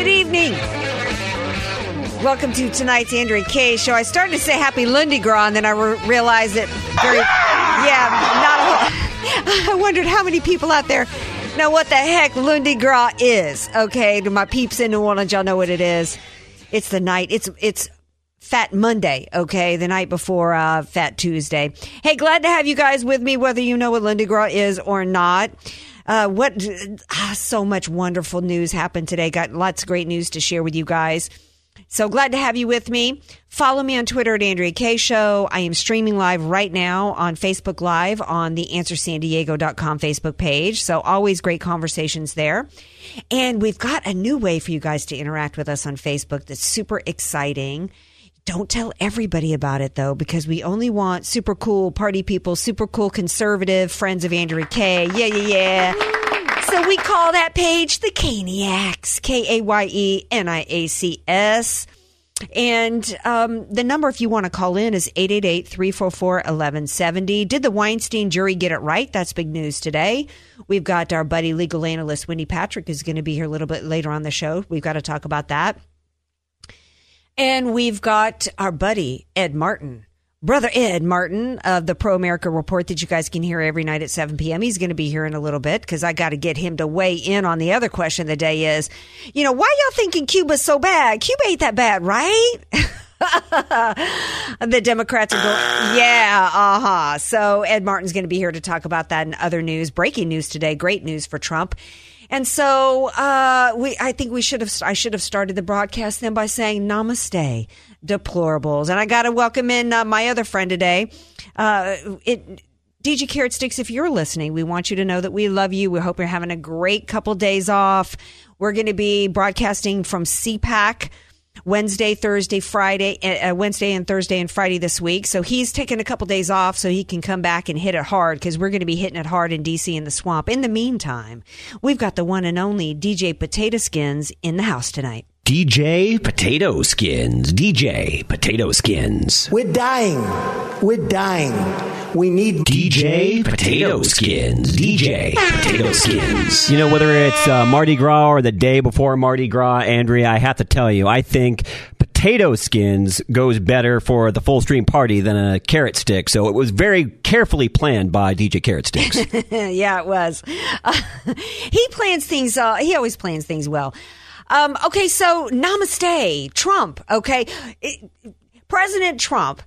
Good evening. Welcome to tonight's Andrea Kaye show. I started to say Happy Lundi Gras, and then I re- realized that very, yeah, not. A, I wondered how many people out there know what the heck Lundi Gras is. Okay, to my peeps in New Orleans, y'all know what it is. It's the night. It's it's Fat Monday, okay, the night before uh, Fat Tuesday. Hey, glad to have you guys with me, whether you know what Lundi Gras is or not. Uh, what ah, so much wonderful news happened today. Got lots of great news to share with you guys. So glad to have you with me. Follow me on Twitter at Andrea Kaye Show. I am streaming live right now on Facebook Live on the AnswerSanDiego.com Facebook page. So always great conversations there. And we've got a new way for you guys to interact with us on Facebook that's super exciting. Don't tell everybody about it though, because we only want super cool party people, super cool conservative friends of Andrea Kaye. Yeah, yeah, yeah. So we call that page the Kayeniacs. K A Y E N I A C S. And um, the number, if you want to call in, is 888 344 1170. Did the Weinstein jury get it right? That's big news today. We've got our buddy legal analyst Wendy Patrick is going to be here a little bit later on the show. We've got to talk about that. And we've got our buddy, Ed Martin. Brother Ed Martin of the Pro America Report that you guys can hear every night at 7 p.m. He's going to be here in a little bit because I got to get him to weigh in on the other question of the day is, you know, why y'all thinking Cuba's so bad? Cuba ain't that bad, right? the Democrats are going, yeah, uh huh. So Ed Martin's going to be here to talk about that and other news. Breaking news today. Great news for Trump. And so uh, we, I think we should have. I should have started the broadcast then by saying Namaste, deplorables. And I got to welcome in uh, my other friend today. Uh, it. DJ Carrot Sticks, if you're listening, we want you to know that we love you. We hope you're having a great couple days off. We're going to be broadcasting from CPAC Wednesday, Thursday, Friday, uh, Wednesday and Thursday and Friday this week. So he's taking a couple days off so he can come back and hit it hard because we're going to be hitting it hard in DC in the swamp. In the meantime, we've got the one and only DJ Potato Skins in the house tonight. DJ Potato Skins. DJ Potato Skins. We're dying. We're dying. We need DJ Potato Skins. DJ Potato Skins. You know, whether it's uh, Mardi Gras or the day before Mardi Gras, Andrea, I have to tell you, I think potato skins goes better for the full stream party than a carrot stick. So it was very carefully planned by DJ Carrot Sticks. yeah, it was. Uh, he plans things, uh, he always plans things well. Um, okay, so namaste, Trump. Okay, it, President Trump.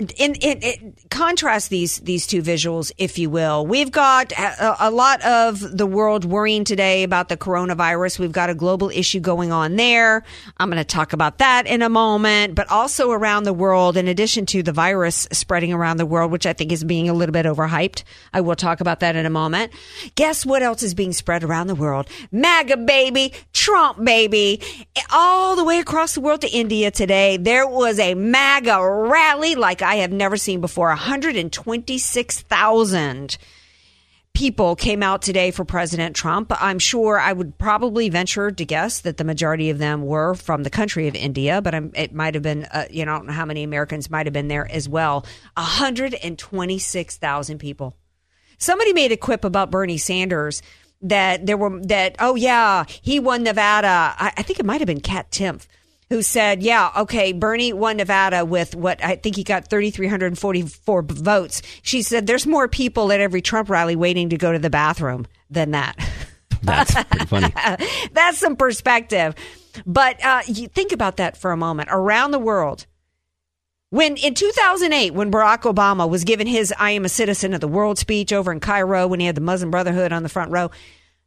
In, in, in, contrast these these two visuals, if you will. We've got a, a, lot of the world worrying today about the coronavirus. We've got a global issue going on there. I'm going to talk about that in a moment, but also around the world, in addition to the virus spreading around the world, which I think is being a little bit overhyped. I will talk about that in a moment. Guess what else is being spread around the world? MAGA baby, Trump baby, all the way across the world to India today. There was a MAGA rally like have never seen before. 126,000 people came out today for President Trump. I'm sure I would probably venture to guess that the majority of them were from the country of India, but I'm, it might have been, uh, you know, I don't know how many Americans might have been there as well. 126,000 people. Somebody made a quip about Bernie Sanders that there were that oh yeah he won Nevada. I, I think it might have been Kat Timpf who said, yeah, okay, Bernie won Nevada with what I think he got 3,344 votes. She said, there's more people at every Trump rally waiting to go to the bathroom than that. That's pretty funny. That's some perspective. But uh, you think about that for a moment. Around the world, when in 2008, when Barack Obama was given his I am a citizen of the world speech over in Cairo, when he had the Muslim Brotherhood on the front row,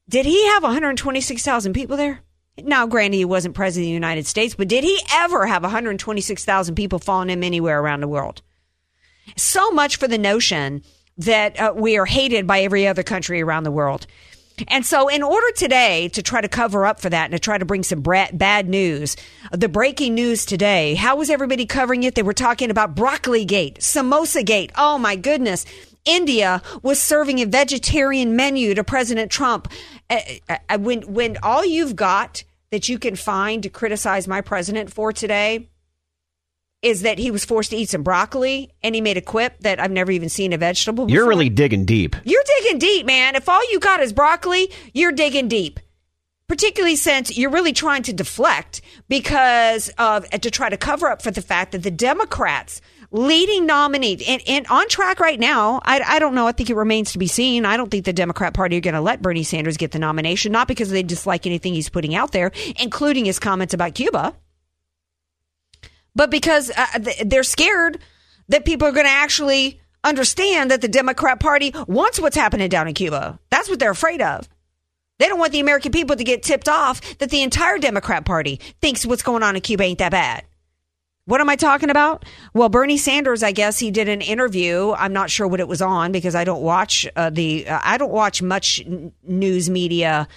did he have 126,000 people there? Now, granted, he wasn't president of the United States, but did he ever have 126,000 people following him anywhere around the world? So much for the notion that uh, we are hated by every other country around the world. And so, in order today to try to cover up for that and to try to bring some bad news, the breaking news today, how was everybody covering it? They were talking about broccoli gate, samosa gate. Oh my goodness. India was serving a vegetarian menu to President Trump. Uh, uh, when, when all you've got that you can find to criticize my president for today is that he was forced to eat some broccoli and he made a quip that I've never even seen a vegetable before. You're really digging deep. You're digging deep, man. If all you got is broccoli, you're digging deep. Particularly since you're really trying to deflect because of to try to cover up for the fact that the Democrats leading nominee and, and on track right now. I, I don't know. I think it remains to be seen. I don't think the Democrat Party are going to let Bernie Sanders get the nomination, not because they dislike anything he's putting out there, including his comments about Cuba, but because uh, they're scared that people are going to actually understand that the Democrat Party wants what's happening down in Cuba. That's what they're afraid of. They don't want the American people to get tipped off that the entire Democrat Party thinks what's going on in Cuba ain't that bad. What am I talking about? Well, Bernie Sanders, I guess he did an interview. I'm not sure what it was on because I don't watch uh, the uh, I don't watch much n- news media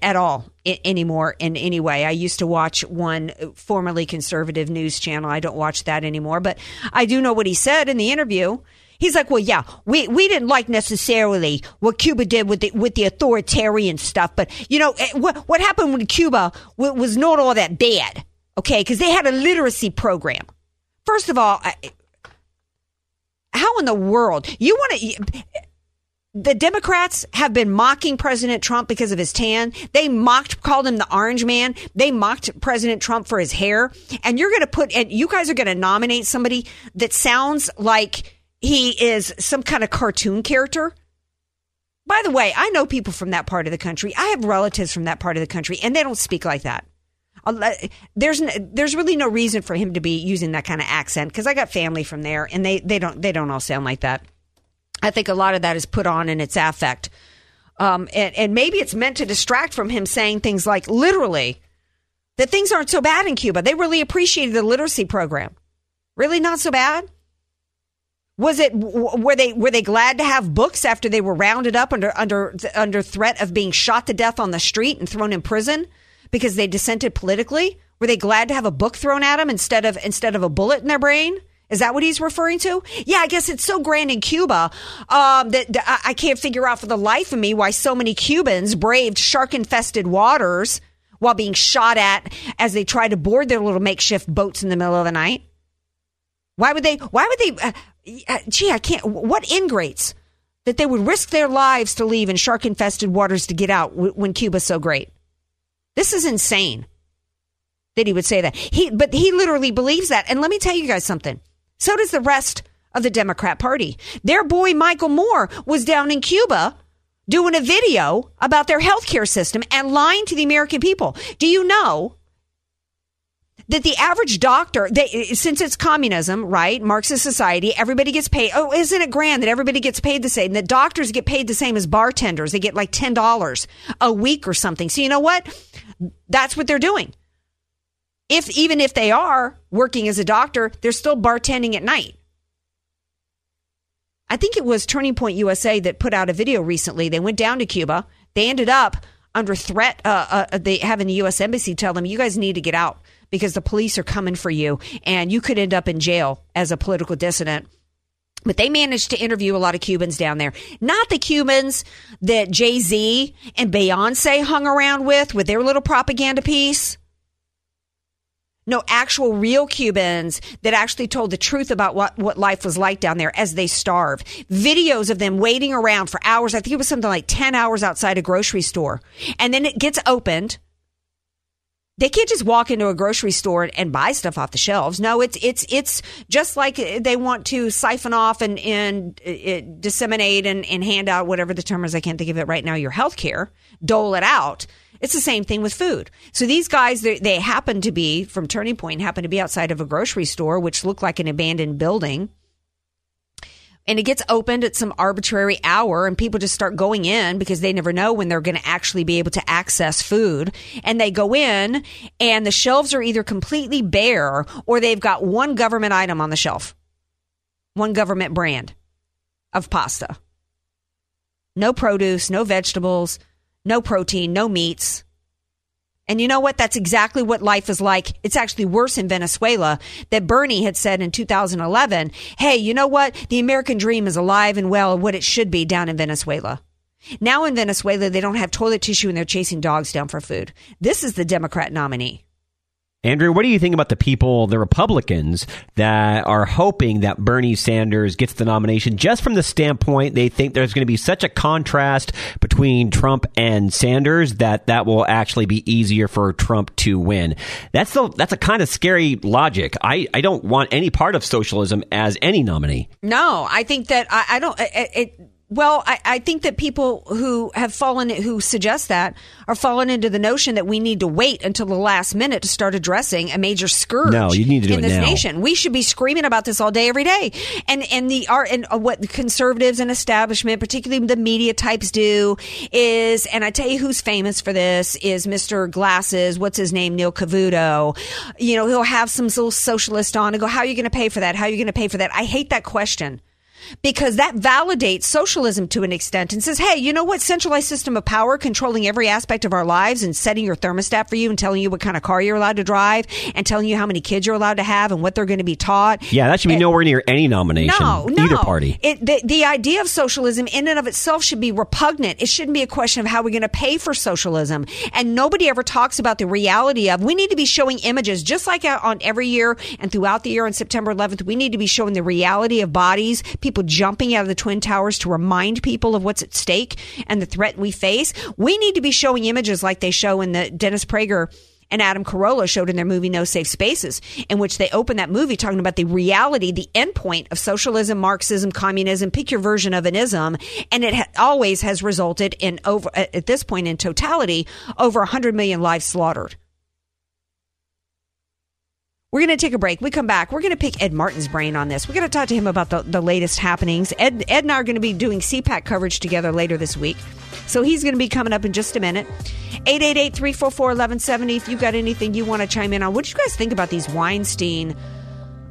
at all I- anymore in any way. I used to watch one formerly conservative news channel. I don't watch that anymore, but I do know what he said in the interview. He's like, well, yeah, we, we didn't like necessarily what Cuba did with the, with the authoritarian stuff, but you know, eh, what, what happened with Cuba was not all that bad. Okay. Cause they had a literacy program. First of all, I, how in the world you want to, the Democrats have been mocking President Trump because of his tan. They mocked, called him the orange man. They mocked President Trump for his hair. And you're going to put, and you guys are going to nominate somebody that sounds like he is some kind of cartoon character. By the way, I know people from that part of the country. I have relatives from that part of the country, and they don't speak like that. There's there's really no reason for him to be using that kind of accent because I got family from there, and they they don't they don't all sound like that. I think a lot of that is put on in its affect, um, and, and maybe it's meant to distract from him saying things like literally that things aren't so bad in Cuba. They really appreciated the literacy program. Really, not so bad. Was it were they were they glad to have books after they were rounded up under under under threat of being shot to death on the street and thrown in prison because they dissented politically? Were they glad to have a book thrown at them instead of instead of a bullet in their brain? Is that what he's referring to? Yeah, I guess it's so grand in Cuba um, that, that I can't figure out for the life of me why so many Cubans braved shark infested waters while being shot at as they tried to board their little makeshift boats in the middle of the night. Why would they? Why would they? Uh, uh, gee, I can't. What ingrates that they would risk their lives to leave in shark infested waters to get out when Cuba's so great? This is insane that he would say that. He, but he literally believes that. And let me tell you guys something. So does the rest of the Democrat Party. Their boy Michael Moore was down in Cuba doing a video about their healthcare system and lying to the American people. Do you know that the average doctor, they, since it's communism, right, Marxist society, everybody gets paid. Oh, isn't it grand that everybody gets paid the same? That doctors get paid the same as bartenders. They get like $10 a week or something. So you know what? That's what they're doing. If even if they are working as a doctor, they're still bartending at night. I think it was Turning Point USA that put out a video recently. They went down to Cuba. They ended up under threat. Uh, uh, they having the U.S. embassy tell them, "You guys need to get out." because the police are coming for you and you could end up in jail as a political dissident. But they managed to interview a lot of Cubans down there. Not the Cubans that Jay Z and Beyonce hung around with, with their little propaganda piece. No, actual real Cubans that actually told the truth about what, what life was like down there as they starve. Videos of them waiting around for hours. I think it was something like 10 hours outside a grocery store. And then it gets opened they can't just walk into a grocery store and buy stuff off the shelves. No, it's it's it's just like they want to siphon off and and uh, disseminate and, and hand out whatever the term is. I can't think of it right now. Your health care, dole it out. It's the same thing with food. So these guys, they, they happen to be from Turning Point, happen to be outside of a grocery store, which looked like an abandoned building and it gets opened at some arbitrary hour and people just start going in because they never know when they're going to actually be able to access food. And they go in and the shelves are either completely bare or they've got one government item on the shelf. One government brand of pasta. No produce no vegetables no protein, no meats. And you know what? That's exactly what life is like. It's actually worse in Venezuela that Bernie had said in 2011, hey, you know what? The American dream is alive and well, what it should be down in Venezuela. Now in Venezuela, they don't have toilet tissue and they're chasing dogs down for food. This is the Democrat nominee. Andrea, what do you think about the people, the Republicans, that are hoping that Bernie Sanders gets the nomination just from the standpoint they think there's going to be such a contrast between Trump and Sanders that that will actually be easier for Trump to win? That's the, that's a kind of scary logic. I, I don't want any part of socialism as any nominee. No, I think that I, I don't. It, it, well, I, I think that people who have fallen, who suggest that, are fallen into the notion that we need to wait until the last minute to start addressing a major scourge. No, you need to do in it this now. nation. We should be screaming about this all day, every day. And and the art and uh, what conservatives and establishment, particularly the media types, do is, and I tell you who's famous for this is Mr. Glasses. What's his name? Neil Cavuto. You know, he'll have some little socialist on and go, "How are you going to pay for that? How are you going to pay for that?" I hate that question because that validates socialism to an extent and says, hey, you know what? Centralized system of power controlling every aspect of our lives and setting your thermostat for you and telling you what kind of car you're allowed to drive and telling you how many kids you're allowed to have and what they're going to be taught. Yeah, that should be And- nowhere near any nomination. no, no. Either party. It, the, the idea of socialism in and of itself should be repugnant. It shouldn't be a question of how we're going to pay for socialism. And nobody ever talks about the reality of we need to be showing images just like on every year and throughout the year on September 11th. We need to be showing the reality of bodies, people jumping out of the Twin Towers to remind people of what's at stake and the threat we face. We need to be showing images like they show in the Dennis Prager and Adam Carolla showed in their movie No Safe Spaces, in which they open that movie talking about the reality, the endpoint of socialism, Marxism, communism, pick your version of an ism, and it ha- always has resulted in over at this point in totality over 100 million lives slaughtered. We're going to take a break. We come back. We're going to pick Ed Martin's brain on this. We're going to talk to him about the, the latest happenings. Ed, Ed and I are going to be doing CPAC coverage together later this week. So he's going to be coming up in just a minute. 888 344 1170. If you've got anything you want to chime in on, what do you guys think about these Weinstein?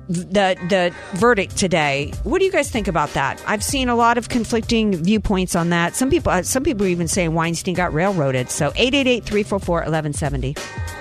The the verdict today. What do you guys think about that? I've seen a lot of conflicting viewpoints on that. Some people uh, some people even saying Weinstein got railroaded. So 888-344-1170. Be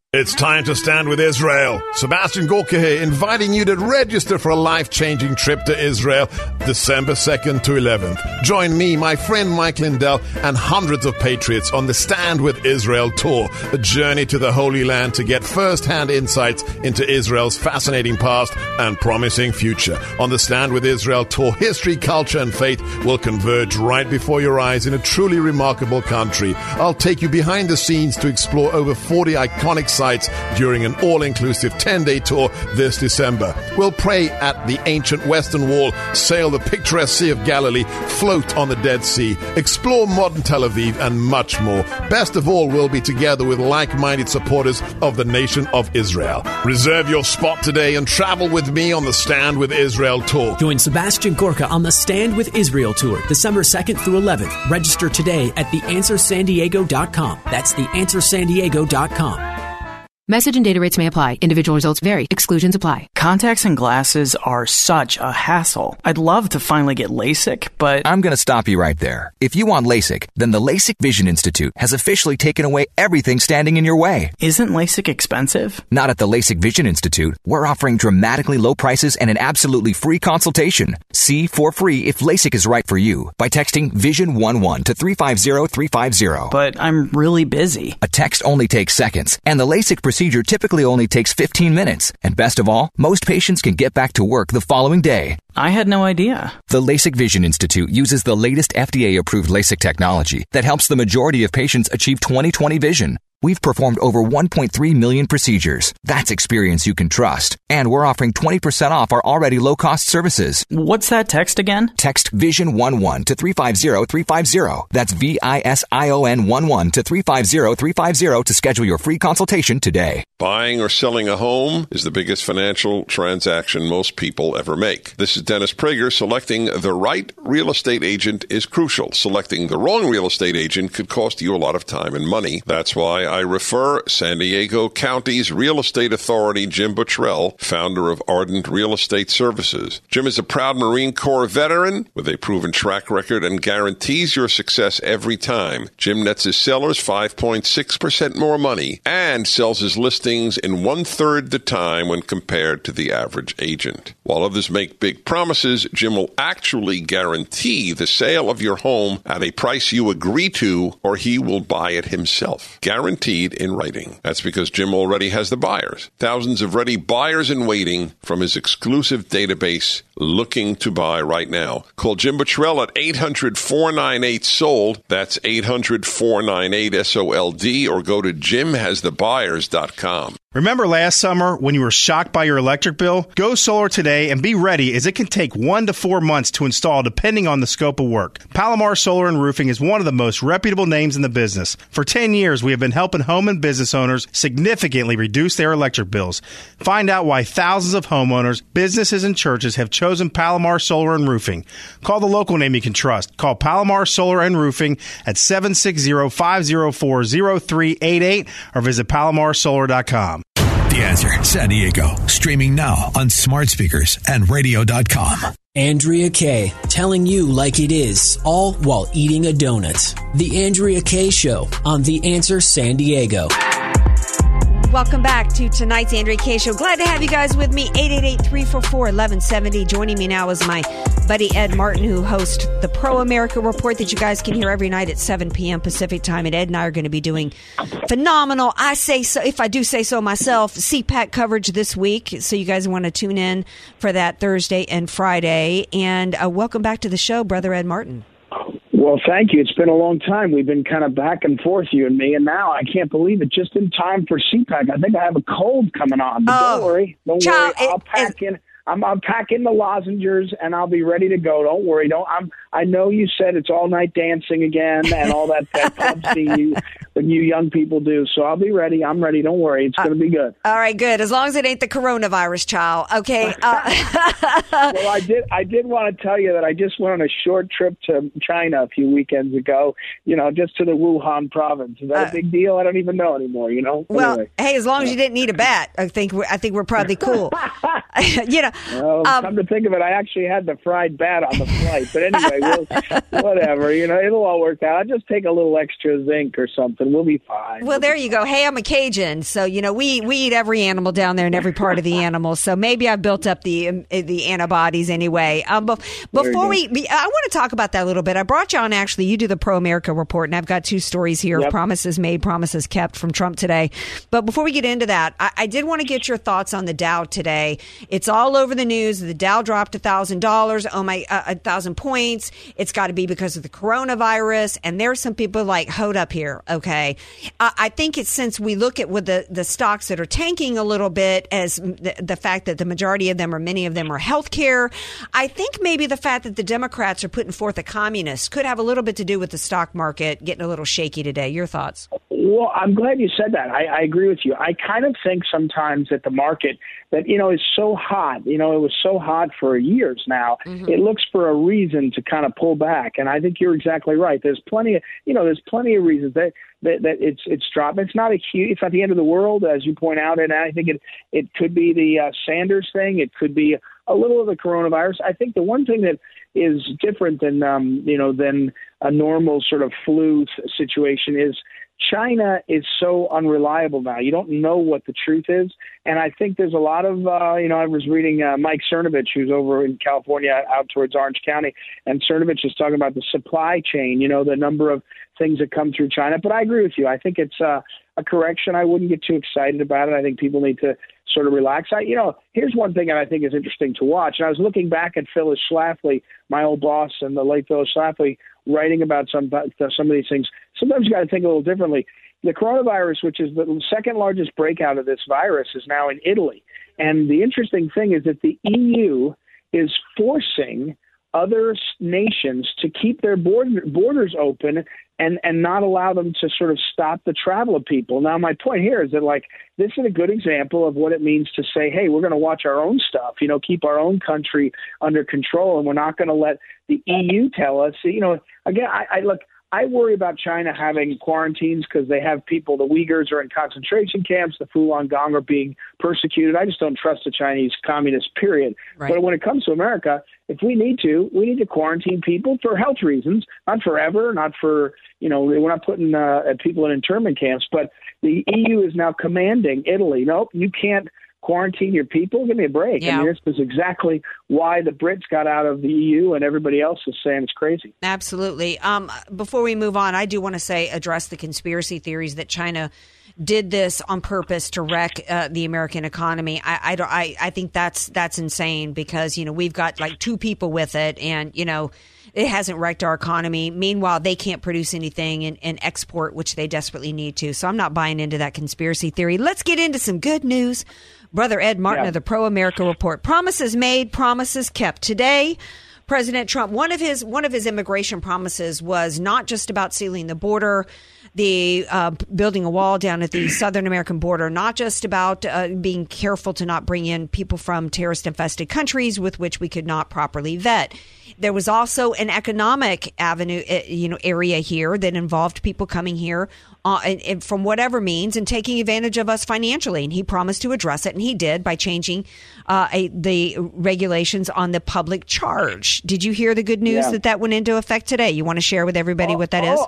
It's time to stand with Israel. Sebastian Gorka here, inviting you to register for a life changing trip to Israel December 2nd to 11th. Join me, my friend Mike Lindell, and hundreds of patriots on the Stand with Israel tour, a journey to the Holy Land to get first hand insights into Israel's fascinating past and promising future. On the Stand with Israel tour, history, culture, and faith will converge right before your eyes in a truly remarkable country. I'll take you behind the scenes to explore over 40 iconic sites during an all inclusive 10 day tour this December. We'll pray at the ancient Western Wall, sail the picturesque Sea of Galilee, float on the Dead Sea, explore modern Tel Aviv, and much more. Best of all, we'll be together with like minded supporters of the nation of Israel. Reserve your spot today and travel with me on the Stand with Israel tour. Join Sebastian Gorka on the Stand with Israel Tour, December 2nd through 11th. Register today at theanswersandiego.com. That's theanswersandiego.com. Message and data rates may apply. Individual results vary. Exclusions apply. Contacts and glasses are such a hassle. I'd love to finally get LASIK, but I'm going to stop you right there. If you want LASIK, then the LASIK Vision Institute has officially taken away everything standing in your way. isn't LASIK expensive? Not at the LASIK Vision Institute. We're offering dramatically low prices and an absolutely free consultation. See for free if LASIK is right for you by texting Vision11 to 350350. But I'm really busy. A text only takes seconds, and the LASIK procedure typically only takes 15 minutes. And best of all, most patients can get back to work the following day. I had no idea. The LASIK Vision Institute uses the latest FDA approved LASIK technology that helps the majority of patients achieve 20/20 vision. We've performed over 1.3 million procedures. That's experience you can trust. And we're offering 20% off our already low cost services. What's that text again? Text Vision11 to 350 350. That's V I S I O N 11 to 350 350 to schedule your free consultation today. Buying or selling a home is the biggest financial transaction most people ever make. This is Dennis Prager. Selecting the right real estate agent is crucial. Selecting the wrong real estate agent could cost you a lot of time and money. That's why I refer San Diego County's real estate authority, Jim Buttrell, founder of Ardent Real Estate Services. Jim is a proud Marine Corps veteran with a proven track record and guarantees your success every time. Jim nets his sellers 5.6% more money and sells his listings in one third the time when compared to the average agent. While others make big promises, Jim will actually guarantee the sale of your home at a price you agree to, or he will buy it himself. Guaranteed in writing. That's because Jim already has the buyers. Thousands of ready buyers in waiting from his exclusive database looking to buy right now. Call Jim Buttrell at 800 498 SOLD. That's 800 498 SOLD or go to jimhasthebuyers.com. Remember last summer when you were shocked by your electric bill? Go solar today and be ready as it can take one to four months to install depending on the scope of work. Palomar Solar and Roofing is one of the most reputable names in the business. For 10 years, we have been helping home and business owners significantly reduce their electric bills. Find out why thousands of homeowners, businesses, and churches have chosen Palomar Solar and Roofing. Call the local name you can trust. Call Palomar Solar and Roofing at 760-504-0388 or visit palomarsolar.com. The Answer San Diego, streaming now on smart speakers and radio.com. Andrea Kaye, telling you like it is, all while eating a donut. The Andrea Kaye Show on The Answer San Diego. Welcome back to tonight's Andrea Kaye Show. Glad to have you guys with me. 888-344-1170. Joining me now is my buddy Ed Martin, who hosts the Pro America Report that you guys can hear every night at 7 p.m. Pacific time. And Ed and I are going to be doing phenomenal, I say so, if I do say so myself, CPAC coverage this week. So you guys want to tune in for that Thursday and Friday. And uh, welcome back to the show, brother Ed Martin. Well, thank you. It's been a long time. We've been kind of back and forth, you and me, and now I can't believe it. Just in time for CPAC. I think I have a cold coming on. But Oh, don't worry. Don't child, worry. I'll it- pack in. I'm, I'm packing the lozenges and I'll be ready to go. Don't worry. Don't. I'm. I know you said it's all night dancing again and all that that club scene when you young people do. So I'll be ready. I'm ready. Don't worry. It's going to be good. All right, good. As long as it ain't the coronavirus, child. Okay. Uh, well, I did. I did want to tell you that I just went on a short trip to China a few weekends ago. You know, just to the Wuhan province. Is that a big deal? I don't even know anymore. You know. Uh, well, Anyway. hey, as long as you didn't need a bat, I think we're, I think we're probably cool. you know, Well, um, come to think of it, I actually had the fried bat on the flight. But anyway, we'll, whatever. You know, it'll all work out. I'll just take a little extra zinc or something. We'll be fine. Well, there you go. Hey, I'm a Cajun, so you know we we eat every animal down there and every part of the animal. So maybe I've built up the um, the antibodies anyway. Um, but before we, I want to talk about that a little bit. I brought you on. Actually, you do the Pro America report, and I've got two stories here: Yep. promises made, promises kept from Trump today. But before we get into that, I, I did want to get your thoughts on the Dow today. It's all over the news. The Dow dropped a thousand dollars. Oh my, uh, a thousand points. It's got to be because of the coronavirus. And there's some people like, hold up here, okay. I, I think it's since we look at with the the stocks that are tanking a little bit as the, the fact that the majority of them or many of them are healthcare. I think maybe the fact that the Democrats are putting forth a communist could have a little bit to do with the stock market getting a little shaky today. Your thoughts? Well, I'm glad you said that. I, I agree with you. I kind of think sometimes that the market that you know is so hot. You know, it was so hot for years now. It looks for a reason to kind of pull back, and I think you're exactly right. There's plenty of you know, there's plenty of reasons that that, that it's it's dropping. It's not a huge. It's not the end of the world, as you point out, and I think it it could be the uh, Sanders thing. It could be a little of the coronavirus. I think the one thing that is different than um, you know than a normal sort of flu situation is China is so unreliable now. You don't know what the truth is, and I think there's a lot of uh, you know. I was reading uh, Mike Cernovich, who's over in California, out towards Orange County, and Cernovich is talking about the supply chain. You know, the number of things that come through China. But I agree with you. I think it's uh, a correction. I wouldn't get too excited about it. I think people need to sort of relax. I, you know, here's one thing that I think is interesting to watch. And I was looking back at Phyllis Schlafly, my old boss, and the late Phyllis Schlafly, writing about some some of these things. Sometimes you got to think a little differently. the coronavirus, which is the second largest breakout of this virus, is now in Italy. And the interesting thing is that the EU is forcing other nations to keep their border, borders open and and not allow them to sort of stop the travel of people. Now, my point here is that like this is a good example of what it means to say, hey, we're going to watch our own stuff, you know, keep our own country under control, and we're not going to let the EU tell us, you know. Again, I, I look. I worry about China having quarantines because they have people, the Uyghurs are in concentration camps, the Falun Gong are being persecuted. I just don't trust the Chinese communists, period. Right. But when it comes to America, if we need to, we need to quarantine people for health reasons, not forever, not for, you know, we're not putting uh, people in internment camps, but the EU is now commanding Italy, nope, you can't quarantine your people? Give me a break. Yeah. I mean, this is exactly why the Brits got out of the EU, and everybody else is saying it's crazy. Absolutely. Um, before we move on, I do want to say address the conspiracy theories that China did this on purpose to wreck uh, the American economy. I, I, don't- I, I think that's that's insane because you know we've got like two people with it, and you know it hasn't wrecked our economy. Meanwhile, they can't produce anything and, and export, which they desperately need to. So I'm not buying into that conspiracy theory. Let's get into some good news. Brother Ed Martin Yeah. of the Pro America Report. Promises made, promises kept. Today, President Trump, one of his one of his immigration promises was not just about sealing the border, the uh, building a wall down at the southern American border, not just about uh, being careful to not bring in people from terrorist infested countries with which we could not properly vet. There was also an economic avenue, uh, you know, area here that involved people coming here uh, and, and from whatever means and taking advantage of us financially. And he promised to address it, and he did by changing uh, a, the regulations on the public charge. Did you hear the good news Yeah. that that went into effect today? You want to share with everybody what that is?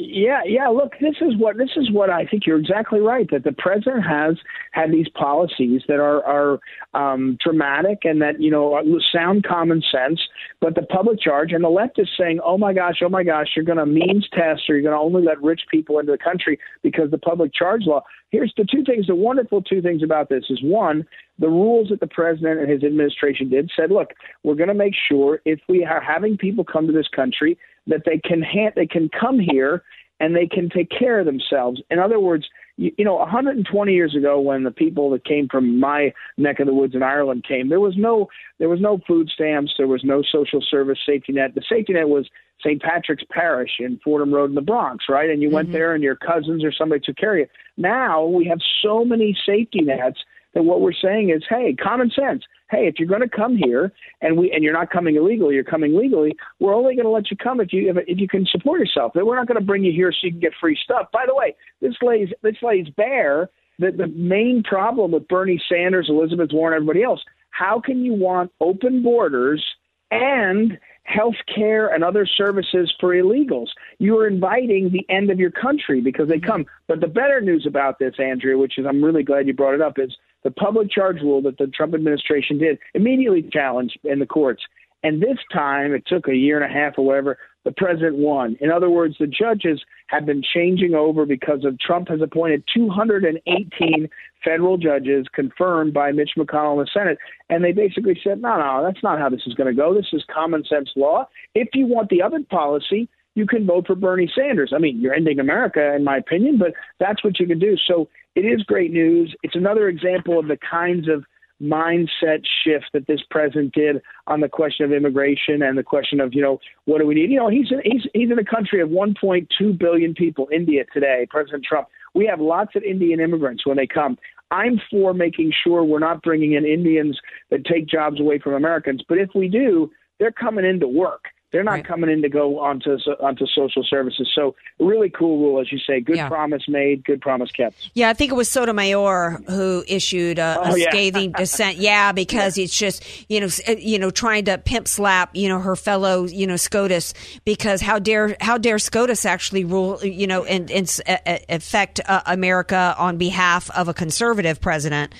Yeah, yeah. Look, this is what this is what I think you're exactly right. That the president has had these policies that are are um, dramatic and that you know sound common sense, but the public charge and the left is saying, "Oh my gosh, oh my gosh, you're going to means test or you're going to only let rich people into the country because the public charge law." Here's the two things. The wonderful two things about this is one, the rules that the president and his administration did said, "Look, we're going to make sure if we are having people come to this country that they can ha- they can come here and they can take care of themselves. In other words, you, you know, 120 years ago, when the people that came from my neck of the woods in Ireland came, there was no there was no food stamps, there was no social service safety net. The safety net was St. Patrick's Parish in Fordham Road in the Bronx, right? And you went mm-hmm. there, and your cousins or somebody took care of you. Now we have so many safety nets that what we're saying is, hey, common sense. Hey, if you're going to come here and we and you're not coming illegally, you're coming legally. We're only going to let you come if you if, if you can support yourself. We're not going to bring you here so you can get free stuff. By the way, this lays this lays bare the the main problem with Bernie Sanders, Elizabeth Warren, everybody else. How can you want open borders and health care and other services for illegals. You are inviting the end of your country because they come. But the better news about this, Andrea, which is I'm really glad you brought it up, is the public charge rule that the Trump administration did immediately challenged in the courts. And this time, it took a year and a half or whatever, the president won. In other words, the judges have been changing over because of Trump has appointed 218 federal judges confirmed by Mitch McConnell in the Senate. And they basically said, no, no, that's not how this is going to go. This is common sense law. If you want the other policy, you can vote for Bernie Sanders. I mean, you're ending America, in my opinion, but that's what you can do. So it is great news. It's another example of the kinds of mindset shift that this president did on the question of immigration and the question of you know what do we need you know he's in, he's he's in a country of 1.2 billion people India today President Trump we have lots of Indian immigrants when they come I'm for making sure we're not bringing in Indians that take jobs away from Americans but if we do they're coming in to work they're not coming in to go onto onto social services so really cool rule as you say good Yeah. promise made good promise kept Yeah, I think it was Sotomayor who issued a, a Oh, yeah. scathing dissent. Yeah, because it's just you know uh, you know trying to pimp slap you know her fellow you know SCOTUS because how dare how dare SCOTUS actually rule you know and, and a- a- affect uh, America on behalf of a conservative president.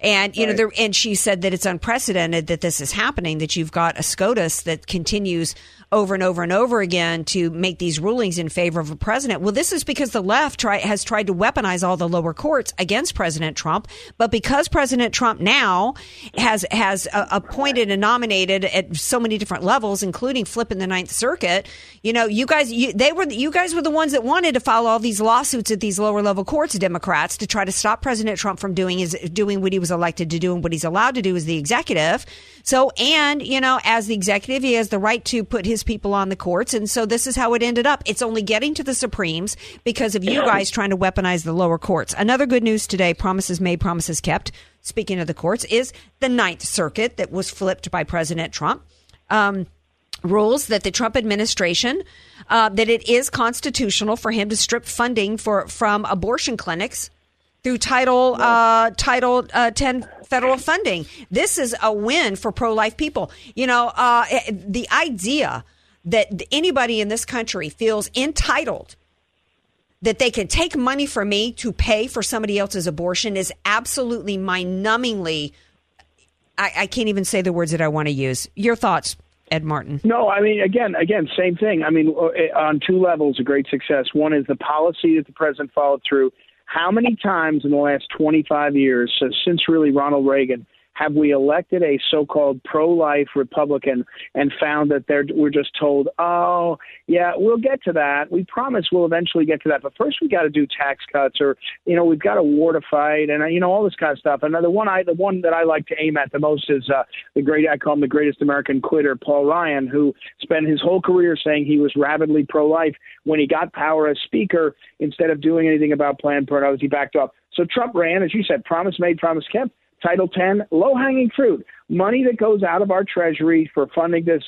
And you know, there, and she said that it's unprecedented that this is happening. That you've got a SCOTUS that continues over and over and over again to make these rulings in favor of a president. Well, this is because the left try, has tried to weaponize all the lower courts against President Trump. But because President Trump now has has uh, appointed and nominated at so many different levels, including flipping the Ninth Circuit, you know, you guys, you, they were you guys were the ones that wanted to file all these lawsuits at these lower level courts, Democrats, to try to stop President Trump from doing his doing what he was elected to do and what he's allowed to do as the executive. So, and you know, as the executive, he has the right to put his people on the courts, and so this is how it ended up. It's only getting to the Supremes because of you guys trying to weaponize the lower courts. Another good news today: promises made, promises kept. Speaking of the courts, is the Ninth Circuit that was flipped by President Trump. Um, rules that the Trump administration uh, that it is constitutional for him to strip funding for from abortion clinics through Title uh, Title uh, 10 federal funding. This is a win for pro life people. You know, uh, the idea that anybody in this country feels entitled that they can take money from me to pay for somebody else's abortion is absolutely mind numbingly. I, I can't even say the words that I want to use. Your thoughts, Ed Martin? No, I mean, again, again, same thing. I mean, uh, on two levels, a great success. One is the policy that the president followed through. How many times in the last 25 years, so since really Ronald Reagan, have we elected a so-called pro-life Republican and found that they're we're just told, oh yeah, we'll get to that. We promise we'll eventually get to that, but first we got to do tax cuts, or you know we've got a war to fight, and you know all this kind of stuff. And the one I the one that I like to aim at the most is uh, the great I call him the greatest American quitter, Paul Ryan, who spent his whole career saying he was rabidly pro-life. When he got power as Speaker, instead of doing anything about Planned Parenthood, he backed off. So Trump ran, as you said, promise made, promise kept. Title 10, low hanging fruit, money that goes out of our treasury for funding this,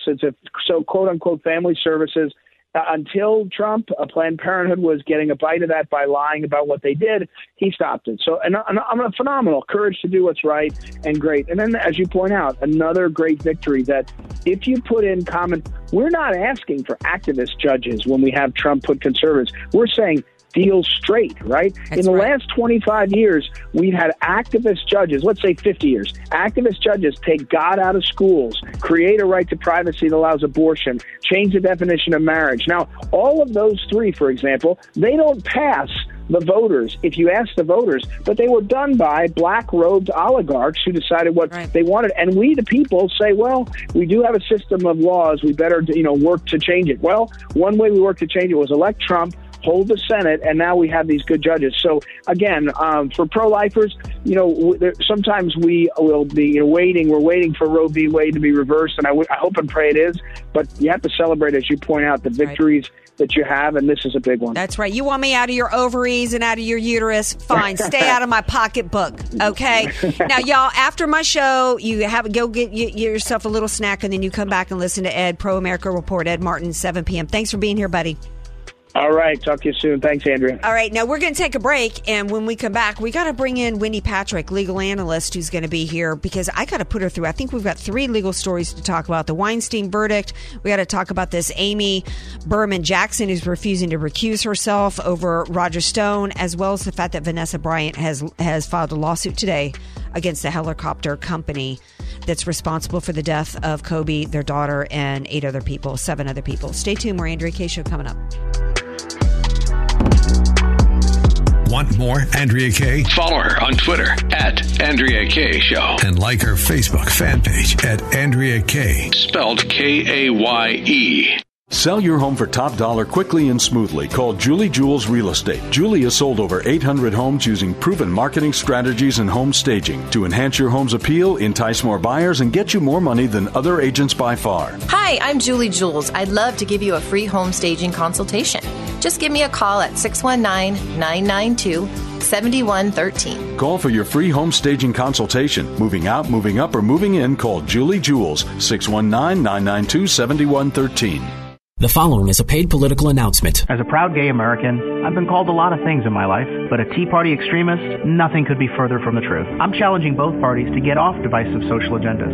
so quote unquote family services. Uh, until Trump, uh, Planned Parenthood was getting a bite of that by lying about what they did. He stopped it. So, and, and I'm a phenomenal courage to do what's right and great. And then, as you point out, another great victory that if you put in common, we're not asking for activist judges when we have Trump put conservatives. We're saying deal straight, right? That's In the right. last 25 years, we've had activist judges, let's say 50 years, activist judges take God out of schools, create a right to privacy that allows abortion, change the definition of marriage. Now, all of those three, for example, they don't pass the voters, if you ask the voters, but they were done by black robed oligarchs who decided what right. they wanted. And we, the people, say, well, we do have a system of laws. We better, you know, work to change it. Well, one way we work to change it was elect Trump, hold the Senate, and now we have these good judges. So again, um, for pro-lifers, you know, sometimes we will be you know, waiting. We're waiting for Roe v. Wade to be reversed, and I, w- I hope and pray it is. But you have to celebrate, as you point out, the victories. Right that you have, and this is a big one. That's right. You want me out of your ovaries and out of your uterus? Fine. Stay out of my pocketbook. Okay. now, y'all, after my show, you have go get yourself a little snack, and then you come back and listen to Ed Pro America Report. Ed Martin, 7 p.m. Thanks for being here, buddy. All right. Talk to you soon. Thanks, Andrea. All right. Now we're going to take a break. And when we come back, we got to bring in Wendy Patrick, legal analyst, who's going to be here because I got to put her through. I think we've got three legal stories to talk about the Weinstein verdict. We got to talk about this Amy Berman Jackson, who's refusing to recuse herself over Roger Stone, as well as the fact that Vanessa Bryant has, has filed a lawsuit today against the helicopter company that's responsible for the death of Kobe, their daughter, and eight other people, seven other people. Stay tuned. More Andrea Kaye Show coming up. Want more Andrea Kaye? Follow her on Twitter at Andrea Kaye Show. And like her Facebook fan page at Andrea Kaye. Spelled K A Y E. Sell your home for top dollar quickly and smoothly. Call Julie Jules Real Estate. Julie has sold over 800 homes using proven marketing strategies and home staging to enhance your home's appeal, entice more buyers, and get you more money than other agents by far. Hi, I'm Julie Jules. I'd love to give you a free home staging consultation. Just give me a call at 619 992 7113. Call for your free home staging consultation. Moving out, moving up, or moving in, call Julie Jules 619 992 7113. The following is a paid political announcement. As a proud gay American, I've been called a lot of things in my life, but a Tea Party extremist, nothing could be further from the truth. I'm challenging both parties to get off divisive social agendas.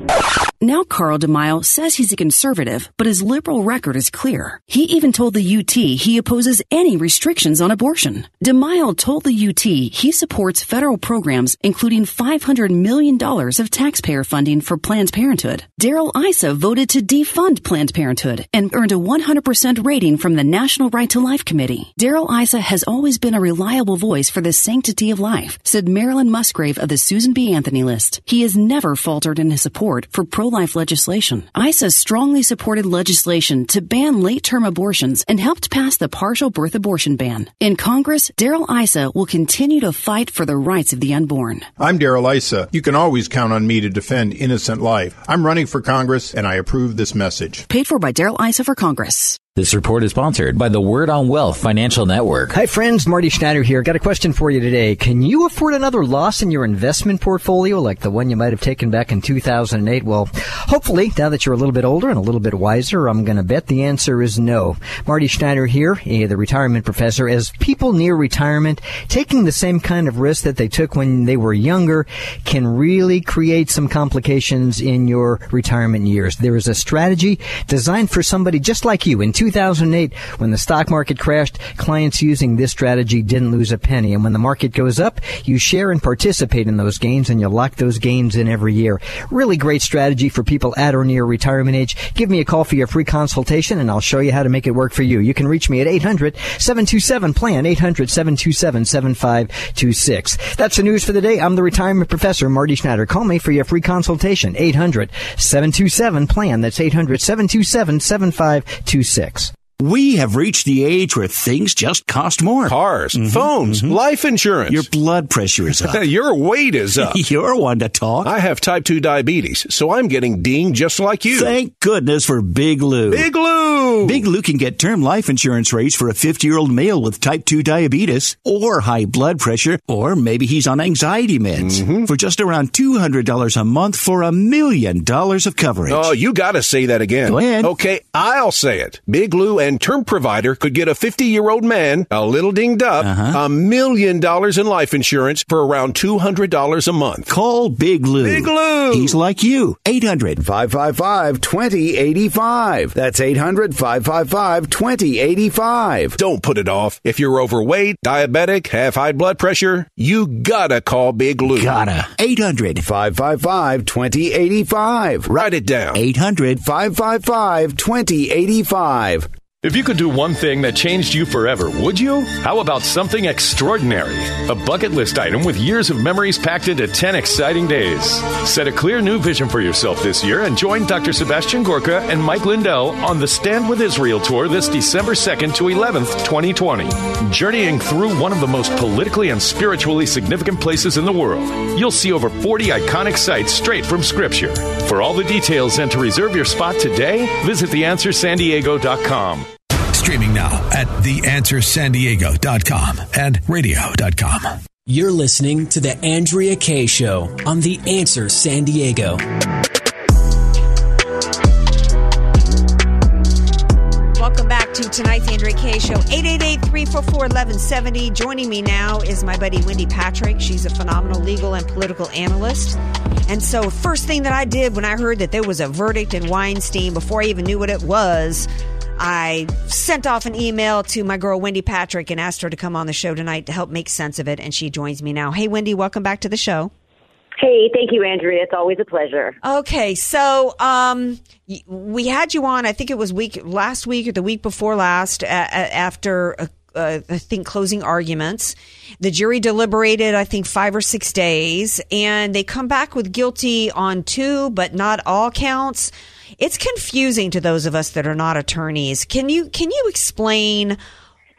Now Carl DeMaio says he's a conservative, but his liberal record is clear. He even told the UT he opposes any restrictions on abortion. DeMille told the UT he supports federal programs including $500 million of taxpayer funding for Planned Parenthood. Darrell Issa voted to defund Planned Parenthood and earned a 100% rating from the National Right to Life Committee. Darrell Issa has always been a reliable voice for the sanctity of life, said Marilyn Musgrave of the Susan B. Anthony list. He has never faltered in his support for pro-life legislation. Issa strongly supported legislation to ban late-term abortions and helped pass the partial birth abortion ban. In Congress, Darrell Issa will continue to fight for the rights of the unborn. I'm Darrell Issa. You can always count on me to defend innocent life. I'm running for Congress and I approve this message. Paid for by Darrell Issa for Congress. This report is sponsored by the Word on Wealth Financial Network. Hi friends, Marty Schneider here. Got a question for you today. Can you afford another loss in your investment portfolio like the one you might have taken back in 2008? Well, hopefully, now that you're a little bit older and a little bit wiser, I'm going to bet the answer is no. Marty Schneider here, the retirement professor. As people near retirement, taking the same kind of risk that they took when they were younger can really create some complications in your retirement years. There is a strategy designed for somebody just like you. In 2008, when the stock market crashed, clients using this strategy didn't lose a penny. And when the market goes up, you share and participate in those gains and you lock those gains in every year. Really great strategy for people at or near retirement age. Give me a call for your free consultation and I'll show you how to make it work for you. You can reach me at 800-727-PLAN, 800-727-7526. That's the news for the day. I'm the retirement professor, Marty Schneider. Call me for your free consultation, 800-727-PLAN. That's 800-727-7526. We have reached the age where things just cost more. Cars, mm-hmm, phones, mm-hmm. life insurance. Your blood pressure is up. Your weight is up. You're one to talk. I have type 2 diabetes, so I'm getting dinged just like you. Thank goodness for Big Lou. Big Lou! Big Lou can get term life insurance rates for a 50 year old male with type 2 diabetes or high blood pressure, or maybe he's on anxiety meds mm-hmm. for just around $200 a month for a million dollars of coverage. Oh, you gotta say that again. Go ahead. Okay, I'll say it. Big Lou and term provider could get a 50 year old man, a little dinged up, uh-huh. a million dollars in life insurance for around $200 a month. Call Big Lou. Big Lou. He's like you. 800 555 2085. That's 800 555 2085. Don't put it off. If you're overweight, diabetic, have high blood pressure, you gotta call Big Lou. Gotta. 800 555 2085. Write it down. 800 555 2085. If you could do one thing that changed you forever, would you? How about something extraordinary? A bucket list item with years of memories packed into 10 exciting days. Set a clear new vision for yourself this year and join Dr. Sebastian Gorka and Mike Lindell on the Stand with Israel tour this December 2nd to 11th, 2020. Journeying through one of the most politically and spiritually significant places in the world. You'll see over 40 iconic sites straight from Scripture. For all the details and to reserve your spot today, visit theanswersandiego.com. Streaming now at theanswersandiego.com and radio.com. You're listening to The Andrea Kaye Show on The Answer San Diego. Welcome back to tonight's Andrea Kaye Show. 888-344-1170. Joining me now is my buddy Wendy Patrick. She's a phenomenal legal and political analyst. And so first thing that I did when I heard that there was a verdict in Weinstein before I even knew what it was, I sent off an email to my girl Wendy Patrick and asked her to come on the show tonight to help make sense of it, and she joins me now. Hey, Wendy, welcome back to the show. Hey, thank you, Andrea. It's always a pleasure. Okay, so um, we had you on. I think it was week last week or the week before last. Uh, after uh, uh, I think closing arguments, the jury deliberated. I think five or six days, and they come back with guilty on two, but not all counts it's confusing to those of us that are not attorneys. Can you can you explain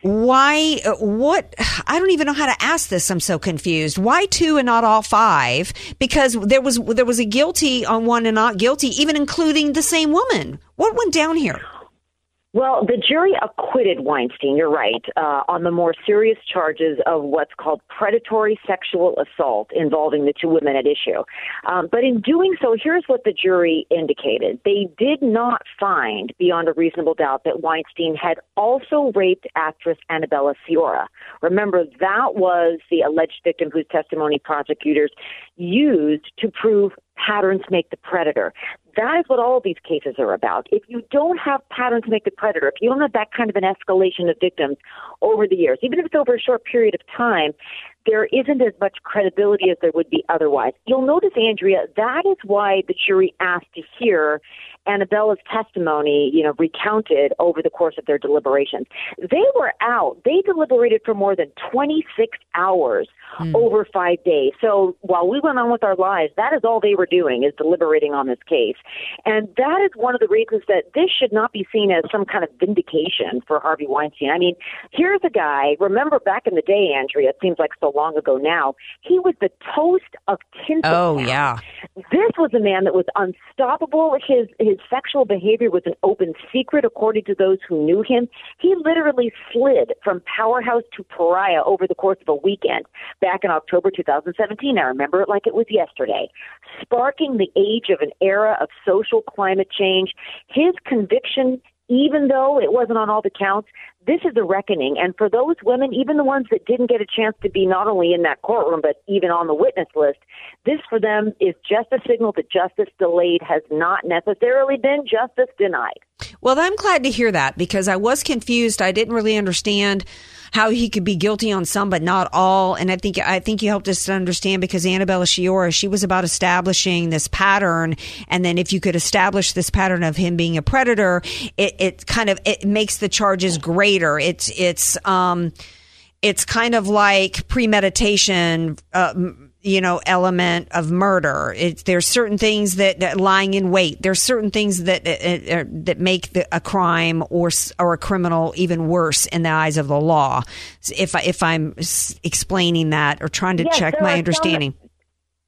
why what I don't even know how to ask this. I'm so confused. Why two and not all five? Because there was there was a guilty on one and not guilty, even including the same woman. What went down here? Well, the jury acquitted Weinstein, you're right, uh, on the more serious charges of what's called predatory sexual assault involving the two women at issue. Um, but in doing so, here's what the jury indicated. They did not find, beyond a reasonable doubt, that Weinstein had also raped actress Annabella Sciorra. Remember, that was the alleged victim whose testimony prosecutors used to prove patterns make the predator. That is what all these cases are about. If you don't have patterns make the predator, if you don't have that kind of an escalation of victims over the years, even if it's over a short period of time, there isn't as much credibility as there would be otherwise. You'll notice, Andrea, that is why the jury asked to hear Annabella's testimony, you know, recounted over the course of their deliberations. They were out. They deliberated for more than 26 hours mm. over five days. So while we went on with our lives, that is all they were doing is deliberating on this case. And that is one of the reasons that this should not be seen as some kind of vindication for Harvey Weinstein. I mean, here's a guy, remember back in the day, Andrea, it seems like so long ago now, he was the toast of Tinseltown. Oh, yeah. This was a man that was unstoppable. His, his his sexual behavior was an open secret, according to those who knew him. He literally slid from powerhouse to pariah over the course of a weekend back in October 2017. I remember it like it was yesterday, sparking the age of an era of social climate change. His conviction even though it wasn't on all the counts, this is a reckoning. And for those women, even the ones that didn't get a chance to be not only in that courtroom, but even on the witness list, this for them is just a signal that justice delayed has not necessarily been justice denied. Well, I'm glad to hear that because I was confused. I didn't really understand how he could be guilty on some but not all. And I think I think you helped us to understand because Annabella Sciorra, she was about establishing this pattern, and then if you could establish this pattern of him being a predator, it, it kind of it makes the charges greater. It's it's um it's kind of like premeditation. Uh, you know, element of murder. It's, there's certain things that, that, lying in wait. There's certain things that uh, that make the, a crime or or a criminal even worse in the eyes of the law. If I, if I'm explaining that or trying to yes, check my understanding.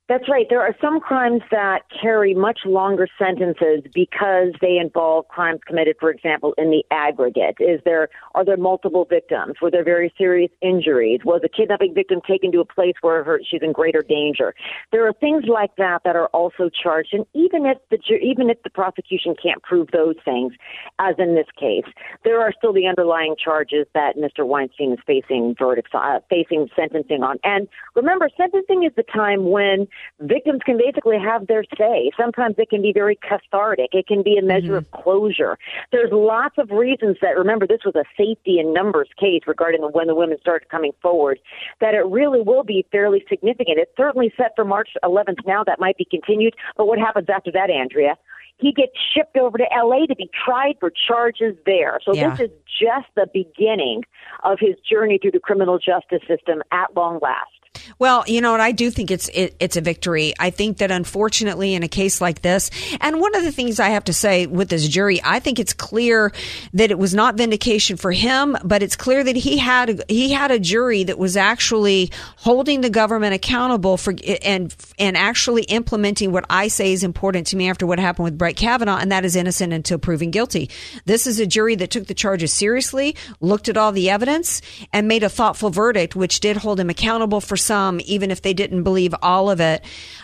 That's right. There are some crimes that carry much longer sentences because they involve crimes committed, for example, in the aggregate. Is there are there multiple victims? Were there very serious injuries? Was a kidnapping victim taken to a place where her, she's in greater danger? There are things like that that are also charged, and even if the even if the prosecution can't prove those things, as in this case, there are still the underlying charges that Mr. Weinstein is facing verdicts, uh, facing sentencing on. And remember, sentencing is the time when victims can basically have their say. Sometimes it can be very cathartic. It can be a measure mm-hmm. of closure. There's lots of reasons that, remember, this was a safety in numbers case regarding when the women started coming forward, that it really will be fairly significant. It's certainly set for March 11th now. That might be continued. But what happens after that, Andrea? he gets shipped over to LA to be tried for charges there. So yeah. this is just the beginning of his journey through the criminal justice system at long last. Well, you know what? I do think it's it, it's a victory. I think that unfortunately, in a case like this, and one of the things I have to say with this jury, I think it's clear that it was not vindication for him, but it's clear that he had he had a jury that was actually holding the government accountable for and and actually implementing what I say is important to me after what happened with Brett Kavanaugh, and that is innocent until proven guilty. This is a jury that took the charges seriously, looked at all the evidence, and made a thoughtful verdict, which did hold him accountable for some, even if they didn't believe all of it.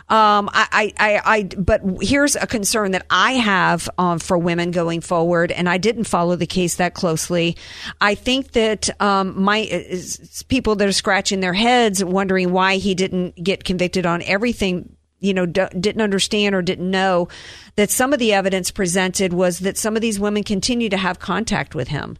Um, I, I, I, but here's a concern that I have um, for women going forward, and I didn't follow the case that closely. I think that um, my people that are scratching their heads, wondering why he didn't get convicted on everything you know, d- didn't understand or didn't know that some of the evidence presented was that some of these women continue to have contact with him.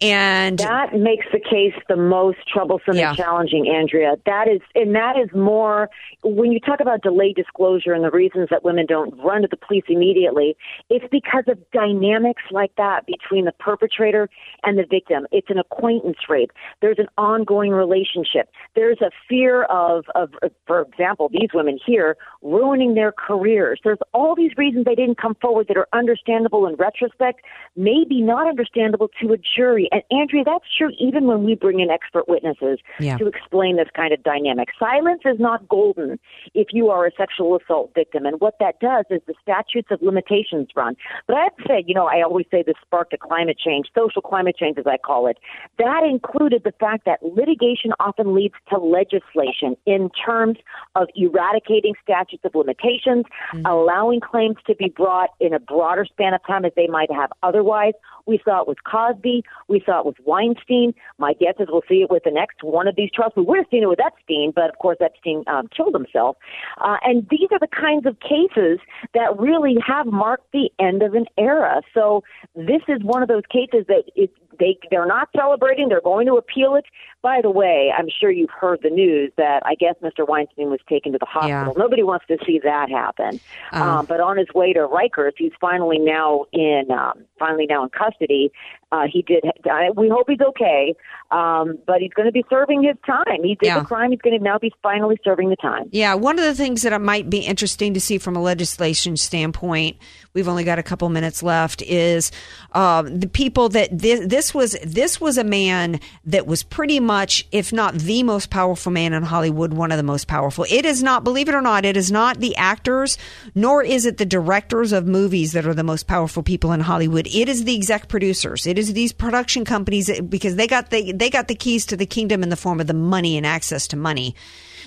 And that makes the case the most troublesome yeah. and challenging, Andrea. That is, and that is more when you talk about delayed disclosure and the reasons that women don't run to the police immediately. It's because of dynamics like that between the perpetrator and the victim. It's an acquaintance rape. There's an ongoing relationship. There's a fear of, of, for example, these women here ruining their careers. There's all these reasons they didn't come forward that are understandable in retrospect, maybe not understandable to a jury. And Andrea, that's true even when we bring in expert witnesses yeah. to explain this kind of dynamic. Silence is not golden if you are a sexual assault victim. And what that does is the statutes of limitations run. But I have to say, you know, I always say this sparked a climate change, social climate change as I call it. That included the fact that litigation often leads to legislation in terms of eradicating statutes of limitations, mm-hmm. allowing claims to be brought in a broader span of time as they might have otherwise. We saw it with Cosby. We saw it with Weinstein. My guess is we'll see it with the next one of these trials. We would have seen it with Epstein, but of course Epstein um, killed himself. Uh, and these are the kinds of cases that really have marked the end of an era. So this is one of those cases that it, they they're not celebrating. They're going to appeal it. By the way, I'm sure you've heard the news that I guess Mr. Weinstein was taken to the hospital. Yeah. Nobody wants to see that happen. Um, um, but on his way to Rikers, he's finally now in um, finally now in custody. Uh, he did. Uh, we hope he's okay, um, but he's going to be serving his time. He did yeah. the crime. He's going to now be finally serving the time. Yeah. One of the things that might be interesting to see from a legislation standpoint, we've only got a couple minutes left, is um, the people that this, this was. This was a man that was pretty much, if not the most powerful man in Hollywood, one of the most powerful. It is not, believe it or not, it is not the actors, nor is it the directors of movies that are the most powerful people in Hollywood. It is the exec producers. It is these production companies because they got the they got the keys to the kingdom in the form of the money and access to money.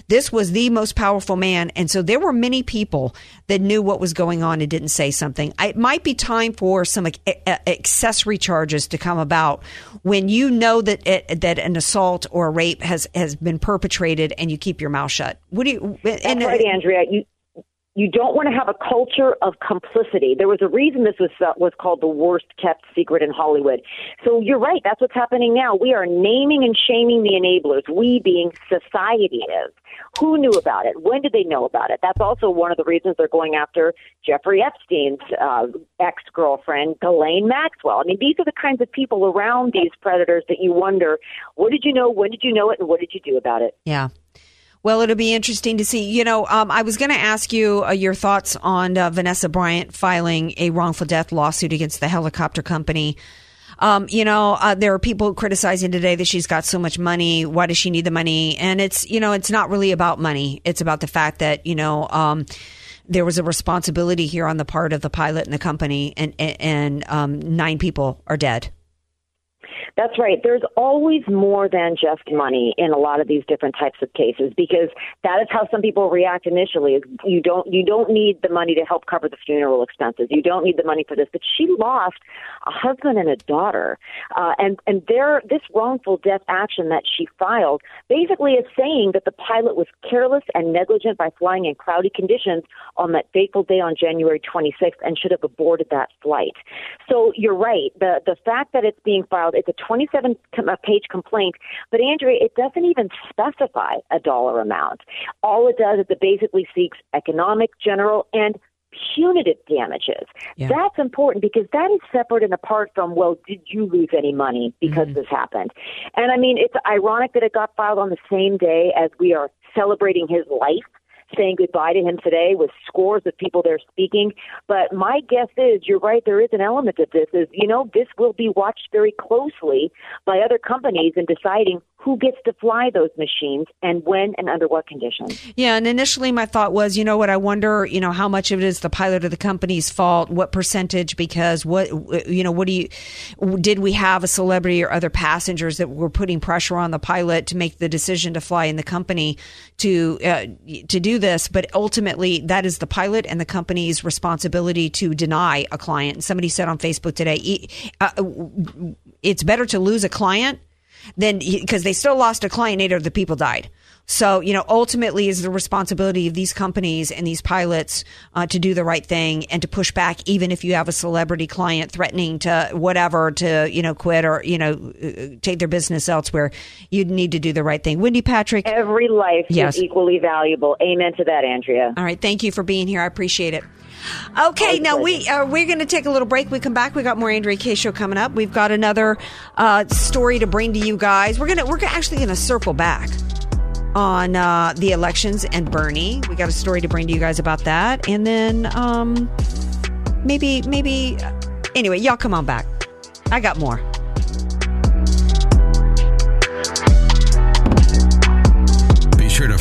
This was the most powerful man, and so there were many people that knew what was going on and didn't say something. It might be time for some accessory charges to come about when you know that it, that an assault or a rape has has been perpetrated, and you keep your mouth shut. What do you? That's and, right, Andrea. You you don't want to have a culture of complicity. There was a reason this was uh, was called the worst kept secret in Hollywood. So you're right. That's what's happening now. We are naming and shaming the enablers. We being society is. Who knew about it? When did they know about it? That's also one of the reasons they're going after Jeffrey Epstein's uh, ex girlfriend, Ghislaine Maxwell. I mean, these are the kinds of people around these predators that you wonder, what did you know? When did you know it? And what did you do about it? Yeah. Well, it'll be interesting to see. You know, um, I was going to ask you uh, your thoughts on uh, Vanessa Bryant filing a wrongful death lawsuit against the helicopter company. Um, you know, uh, there are people criticizing today that she's got so much money. Why does she need the money? And it's, you know, it's not really about money. It's about the fact that, you know, um, there was a responsibility here on the part of the pilot and the company, and and um, nine people are dead. That's right. There's always more than just money in a lot of these different types of cases because that is how some people react initially. You don't you don't need the money to help cover the funeral expenses. You don't need the money for this. But she lost a husband and a daughter, uh, and and there this wrongful death action that she filed basically is saying that the pilot was careless and negligent by flying in cloudy conditions on that fateful day on January 26th and should have aborted that flight. So you're right. The the fact that it's being filed, it's a 27 page complaint, but Andrea, it doesn't even specify a dollar amount. All it does is it basically seeks economic, general, and punitive damages. Yeah. That's important because that is separate and apart from, well, did you lose any money because mm-hmm. this happened? And I mean, it's ironic that it got filed on the same day as we are celebrating his life saying goodbye to him today with scores of people there speaking. But my guess is you're right. There is an element of this. Is you know this will be watched very closely by other companies in deciding who gets to fly those machines and when and under what conditions. Yeah, and initially my thought was, you know what, I wonder, you know, how much of it is the pilot or the company's fault, what percentage because what you know, what do you did we have a celebrity or other passengers that were putting pressure on the pilot to make the decision to fly in the company to uh, to do this, but ultimately that is the pilot and the company's responsibility to deny a client. Somebody said on Facebook today, uh, it's better to lose a client then because they still lost a client, eight of the people died. So, you know, ultimately is the responsibility of these companies and these pilots uh, to do the right thing and to push back, even if you have a celebrity client threatening to whatever, to, you know, quit or, you know, uh, take their business elsewhere. You'd need to do the right thing. Wendy Patrick. Every life yes. is equally valuable. Amen to that, Andrea. All right. Thank you for being here. I appreciate it. Okay, now we uh, we're going to take a little break. We come back. We got more Andrea Kaye show coming up. We've got another uh, story to bring to you guys. We're gonna we're actually going to circle back on uh, the elections and Bernie. We got a story to bring to you guys about that, and then um, maybe maybe anyway, y'all come on back. I got more. Be sure to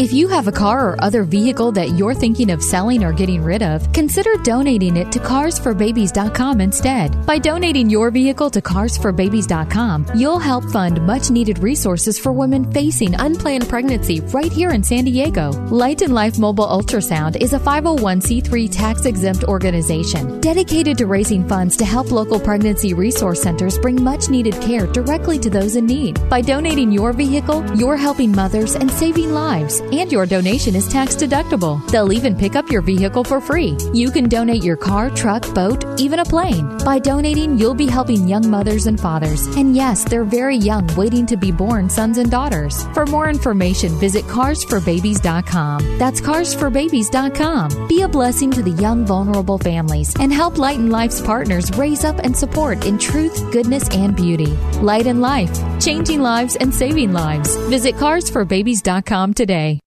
If you have a car or other vehicle that you're thinking of selling or getting rid of, consider donating it to carsforbabies.com instead. By donating your vehicle to carsforbabies.com, you'll help fund much needed resources for women facing unplanned pregnancy right here in San Diego. Light and Life Mobile Ultrasound is a 501c3 tax exempt organization dedicated to raising funds to help local pregnancy resource centers bring much needed care directly to those in need. By donating your vehicle, you're helping mothers and saving lives and your donation is tax deductible. They'll even pick up your vehicle for free. You can donate your car, truck, boat, even a plane. By donating, you'll be helping young mothers and fathers. And yes, they're very young, waiting to be born sons and daughters. For more information, visit carsforbabies.com. That's carsforbabies.com. Be a blessing to the young, vulnerable families and help Light and Life's partners raise up and support in truth, goodness, and beauty. Light and Life, changing lives and saving lives. Visit carsforbabies.com today.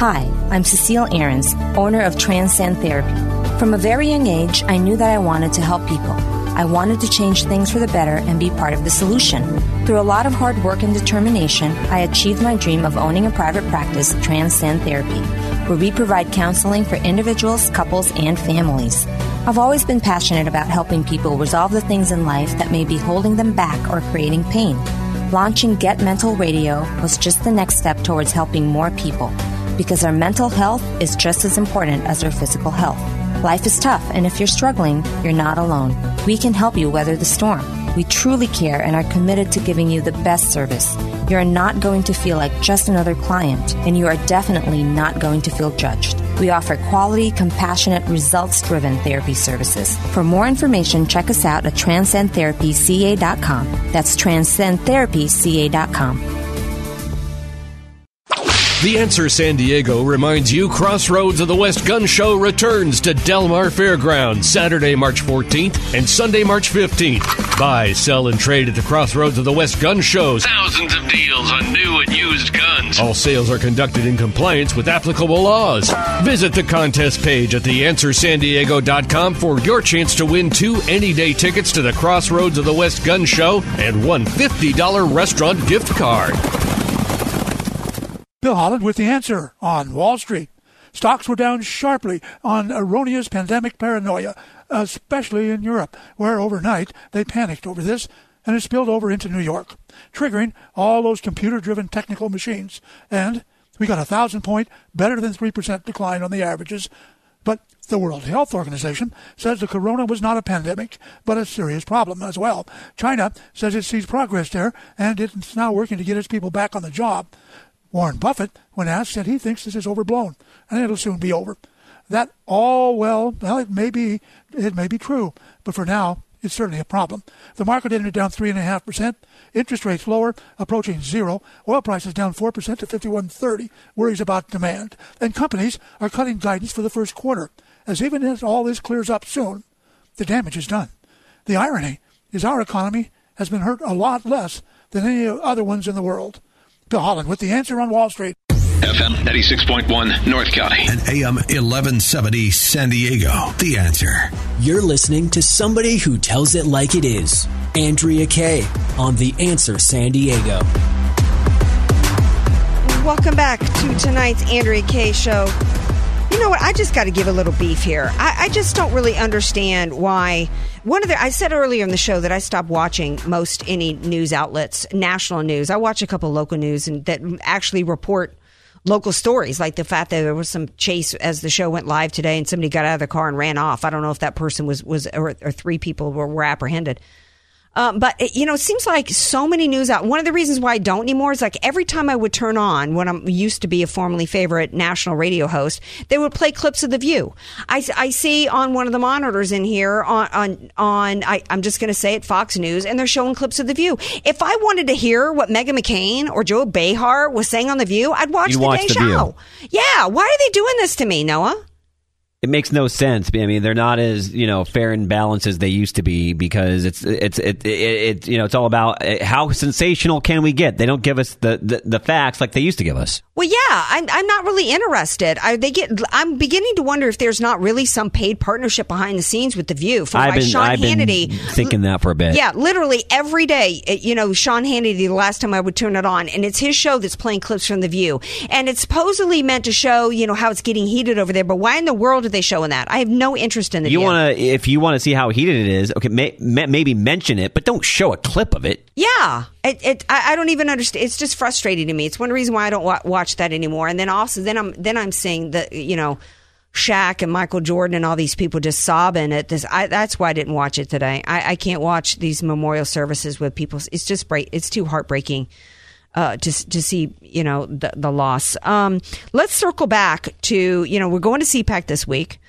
Hi, I'm Cecile Ahrens, owner of Transcend Therapy. From a very young age, I knew that I wanted to help people. I wanted to change things for the better and be part of the solution. Through a lot of hard work and determination, I achieved my dream of owning a private practice, Transcend Therapy, where we provide counseling for individuals, couples, and families. I've always been passionate about helping people resolve the things in life that may be holding them back or creating pain. Launching Get Mental Radio was just the next step towards helping more people because our mental health is just as important as our physical health. Life is tough, and if you're struggling, you're not alone. We can help you weather the storm. We truly care and are committed to giving you the best service. You are not going to feel like just another client, and you are definitely not going to feel judged. We offer quality, compassionate, results driven therapy services. For more information, check us out at transcendtherapyca.com. That's transcendtherapyca.com. The Answer San Diego reminds you Crossroads of the West Gun Show returns to Del Mar Fairgrounds Saturday, March 14th and Sunday, March 15th. Buy, sell, and trade at the Crossroads of the West Gun Shows. Thousands of deals on new and used guns. All sales are conducted in compliance with applicable laws. Visit the contest page at theanswersandiego.com for your chance to win two any day tickets to the Crossroads of the West Gun Show and one $50 restaurant gift card. Bill Holland with the answer on Wall Street. Stocks were down sharply on erroneous pandemic paranoia, especially in Europe, where overnight they panicked over this and it spilled over into New York, triggering all those computer driven technical machines. And we got a thousand point, better than 3% decline on the averages. But the World Health Organization says the corona was not a pandemic, but a serious problem as well. China says it sees progress there and it's now working to get its people back on the job. Warren Buffett, when asked, said he thinks this is overblown and it'll soon be over. That all well, well, it may be, it may be true, but for now, it's certainly a problem. The market ended down three and a half percent. Interest rates lower, approaching zero. Oil prices down four percent to fifty-one thirty. Worries about demand, and companies are cutting guidance for the first quarter. As even as all this clears up soon, the damage is done. The irony is our economy has been hurt a lot less than any other ones in the world. Bill Holland with the answer on Wall Street. FM 96.1 North County. And AM 1170 San Diego. The answer. You're listening to somebody who tells it like it is. Andrea Kaye on The Answer San Diego. Welcome back to tonight's Andrea Kay show. You know what? I just got to give a little beef here. I, I, just don't really understand why. One of the I said earlier in the show that I stopped watching most any news outlets, national news. I watch a couple local news and that actually report local stories, like the fact that there was some chase as the show went live today, and somebody got out of the car and ran off. I don't know if that person was was or, or three people were, were apprehended. Um, but it, you know, it seems like so many news out. One of the reasons why I don't anymore is like every time I would turn on when I'm used to be a formerly favorite national radio host, they would play clips of The View. I, I see on one of the monitors in here on on on I, I'm just going to say it Fox News, and they're showing clips of The View. If I wanted to hear what Meghan McCain or Joy Behar was saying on The View, I'd watch You'd the watch Day The Show. Yeah, why are they doing this to me, Noah? It makes no sense. I mean, they're not as you know fair and balanced as they used to be because it's it's it, it, it you know it's all about uh, how sensational can we get. They don't give us the, the, the facts like they used to give us. Well, yeah, I'm, I'm not really interested. I, they get. I'm beginning to wonder if there's not really some paid partnership behind the scenes with the View. From I've been Sean I've Hannity. been thinking that for a bit. Yeah, literally every day. uh, You know, Sean Hannity. The last time I would turn it on, and it's his show that's playing clips from the View, and it's supposedly meant to show you know how it's getting heated over there. But why in the world they showing that? I have no interest in the You want to if you want to see how heated it is, okay, may, may, maybe mention it, but don't show a clip of it. Yeah, it, it, I, I don't even understand. It's just frustrating to me. It's one reason why I don't wa- watch that anymore. And then also, then I'm then I'm seeing the you know, Shaq and Michael Jordan and all these people just sobbing at this. I, that's why I didn't watch it today. I, I can't watch these memorial services with people. It's just break. It's too heartbreaking. Uh, to to see you know the the loss. Um, let's circle back to you know we're going to CPAC this week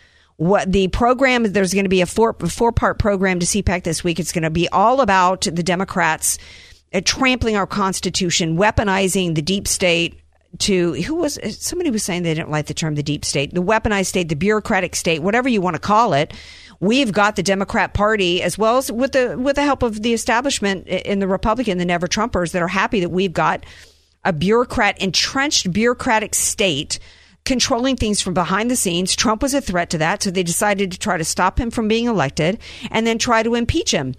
what the program is there's going to be a four four part program to CPAC this week. It's going to be all about the Democrats uh, trampling our constitution, weaponizing the deep state to who was somebody was saying they didn't like the term the deep state, the weaponized state, the bureaucratic state, whatever you want to call it. We've got the Democrat Party as well as with the with the help of the establishment in the Republican, the Never Trumpers, that are happy that we've got a bureaucrat entrenched bureaucratic state controlling things from behind the scenes. Trump was a threat to that, so they decided to try to stop him from being elected and then try to impeach him.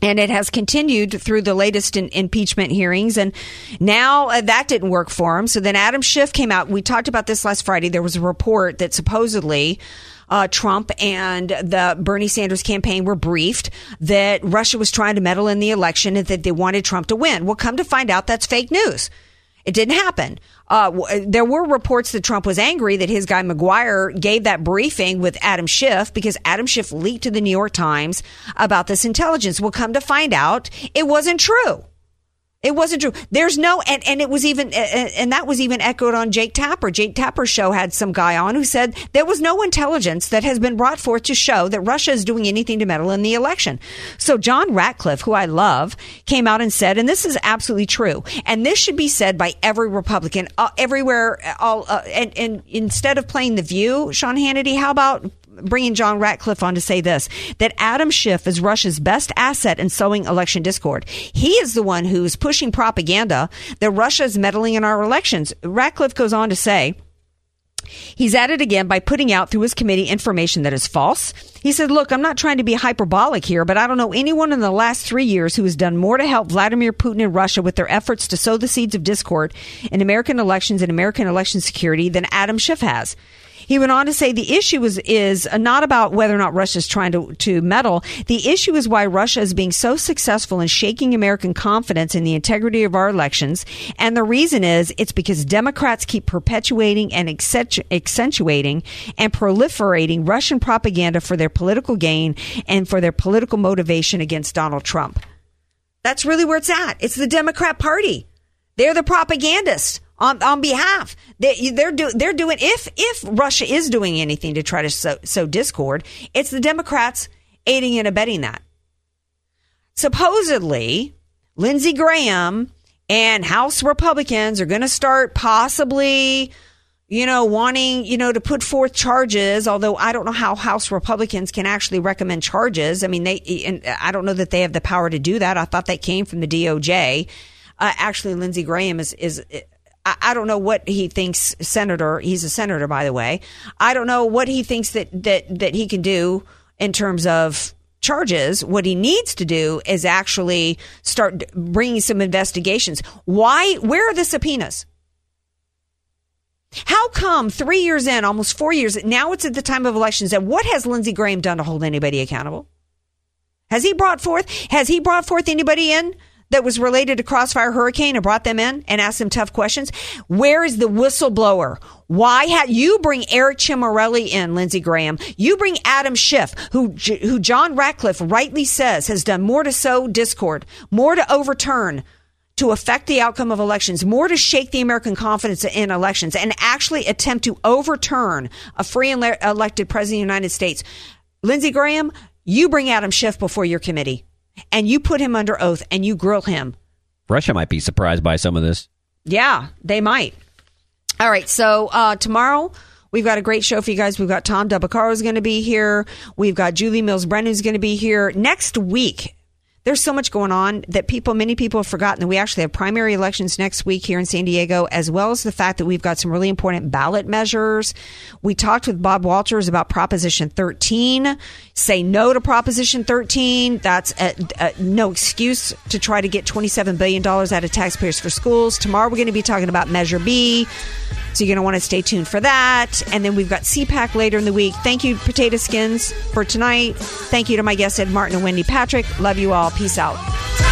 And it has continued through the latest in, impeachment hearings. And now uh, that didn't work for him. So then Adam Schiff came out. We talked about this last Friday. There was a report that supposedly uh, Trump and the Bernie Sanders campaign were briefed that Russia was trying to meddle in the election and that they wanted Trump to win. Well, come to find out that's fake news. It didn't happen. Uh, there were reports that Trump was angry that his guy Maguire gave that briefing with Adam Schiff because Adam Schiff leaked to the New York Times about this intelligence. Well, come to find out, it wasn't true. It wasn't true. There's no, and, and it was even, and that was even echoed on Jake Tapper. Jake Tapper's show had some guy on who said there was no intelligence that has been brought forth to show that Russia is doing anything to meddle in the election. So John Ratcliffe, who I love, came out and said, and this is absolutely true, and this should be said by every Republican uh, everywhere. All uh, and, and instead of playing the View, Sean Hannity, how about bringing John Ratcliffe on to say this that Adam Schiff is Russia's best asset in sowing election discord. He is the one who's pushing propaganda that Russia is meddling in our elections. Ratcliffe goes on to say, He's at it again by putting out through his committee information that is false. He said, Look, I'm not trying to be hyperbolic here, but I don't know anyone in the last three years who has done more to help Vladimir Putin and Russia with their efforts to sow the seeds of discord in American elections and American election security than Adam Schiff has. He went on to say the issue is is not about whether or not Russia is trying to, to meddle. The issue is why Russia is being so successful in shaking American confidence in the integrity of our elections. And the reason is it's because Democrats keep perpetuating and accentuating and proliferating Russian propaganda for their political gain and for their political motivation against Donald Trump. That's really where it's at. It's the Democrat Party. They're the propagandists on, on behalf. They, they're do, they're doing if if Russia is doing anything to try to sow, sow discord, it's the Democrats aiding and abetting that. Supposedly, Lindsey Graham and House Republicans are going to start possibly, you know, wanting you know to put forth charges. Although I don't know how House Republicans can actually recommend charges. I mean, they and I don't know that they have the power to do that. I thought that came from the DOJ. Uh, actually, Lindsey Graham is is I, I don't know what he thinks senator. He's a senator, by the way. I don't know what he thinks that that that he can do in terms of charges. What he needs to do is actually start bringing some investigations. Why? Where are the subpoenas? How come three years in, almost four years, now it's at the time of elections, and what has Lindsey Graham done to hold anybody accountable? Has he brought forth, has he brought forth anybody in that was related to Crossfire Hurricane and brought them in and asked them tough questions? Where is the whistleblower? Why had you bring Eric Ciaramella in, Lindsey Graham? You bring Adam Schiff, who who John Ratcliffe rightly says has done more to sow discord, more to overturn to affect the outcome of elections, more to shake the American confidence in elections, and actually attempt to overturn a free and le- elected president of the United States. Lindsey Graham, you bring Adam Schiff before your committee and you put him under oath and you grill him. Russia might be surprised by some of this. Yeah, they might. All right, so uh, tomorrow we've got a great show for you guys. We've got Tom Dabacaro is going to be here. We've got Julie Mills Brennan is going to be here next week there's so much going on that people, many people have forgotten that we actually have primary elections next week here in San Diego, as well as the fact that we've got some really important ballot measures. We talked with Bob Walters about Proposition 13. Say no to Proposition 13. That's a, a, no excuse to try to get $27 billion out of taxpayers for schools. Tomorrow we're going to be talking about Measure B. So you're going to want to stay tuned for that. And then we've got CPAC later in the week. Thank you, Potato Skins, for tonight. Thank you to my guests, Ed Martin and Wendy Patrick. Love you all. Peace out.